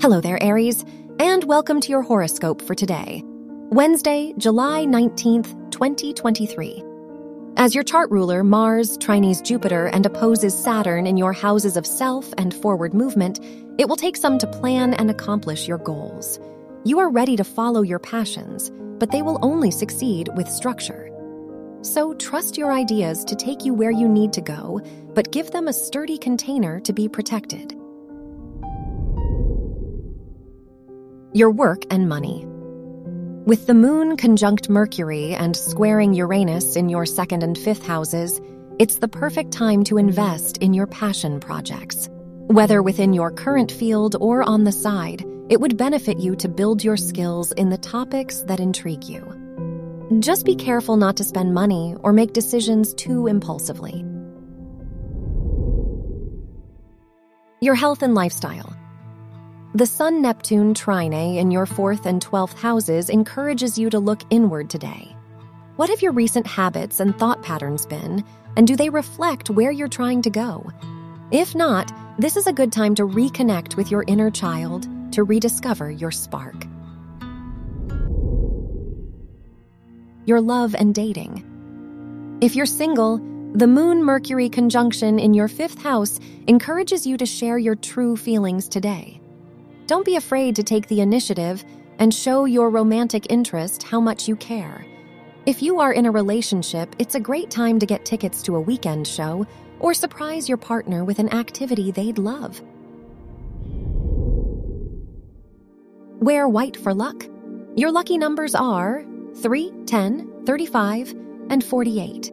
Hello there, Aries, and welcome to your horoscope for today, Wednesday, July 19th, 2023. As your chart ruler, Mars trines Jupiter and opposes Saturn in your houses of self and forward movement, it will take some to plan and accomplish your goals. You are ready to follow your passions, but they will only succeed with structure. So trust your ideas to take you where you need to go, but give them a sturdy container to be protected. Your work and money. With the moon conjunct Mercury and squaring Uranus in your second and fifth houses, it's the perfect time to invest in your passion projects. Whether within your current field or on the side, it would benefit you to build your skills in the topics that intrigue you. Just be careful not to spend money or make decisions too impulsively. Your health and lifestyle. The Sun Neptune trine in your fourth and twelfth houses encourages you to look inward today. What have your recent habits and thought patterns been, and do they reflect where you're trying to go? If not, this is a good time to reconnect with your inner child to rediscover your spark. Your love and dating. If you're single, the Moon Mercury conjunction in your fifth house encourages you to share your true feelings today. Don't be afraid to take the initiative and show your romantic interest how much you care. If you are in a relationship, it's a great time to get tickets to a weekend show or surprise your partner with an activity they'd love. Wear white for luck. Your lucky numbers are 3, 10, 35, and 48.